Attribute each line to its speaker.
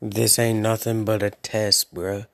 Speaker 1: This ain't nothing but a test, bruh.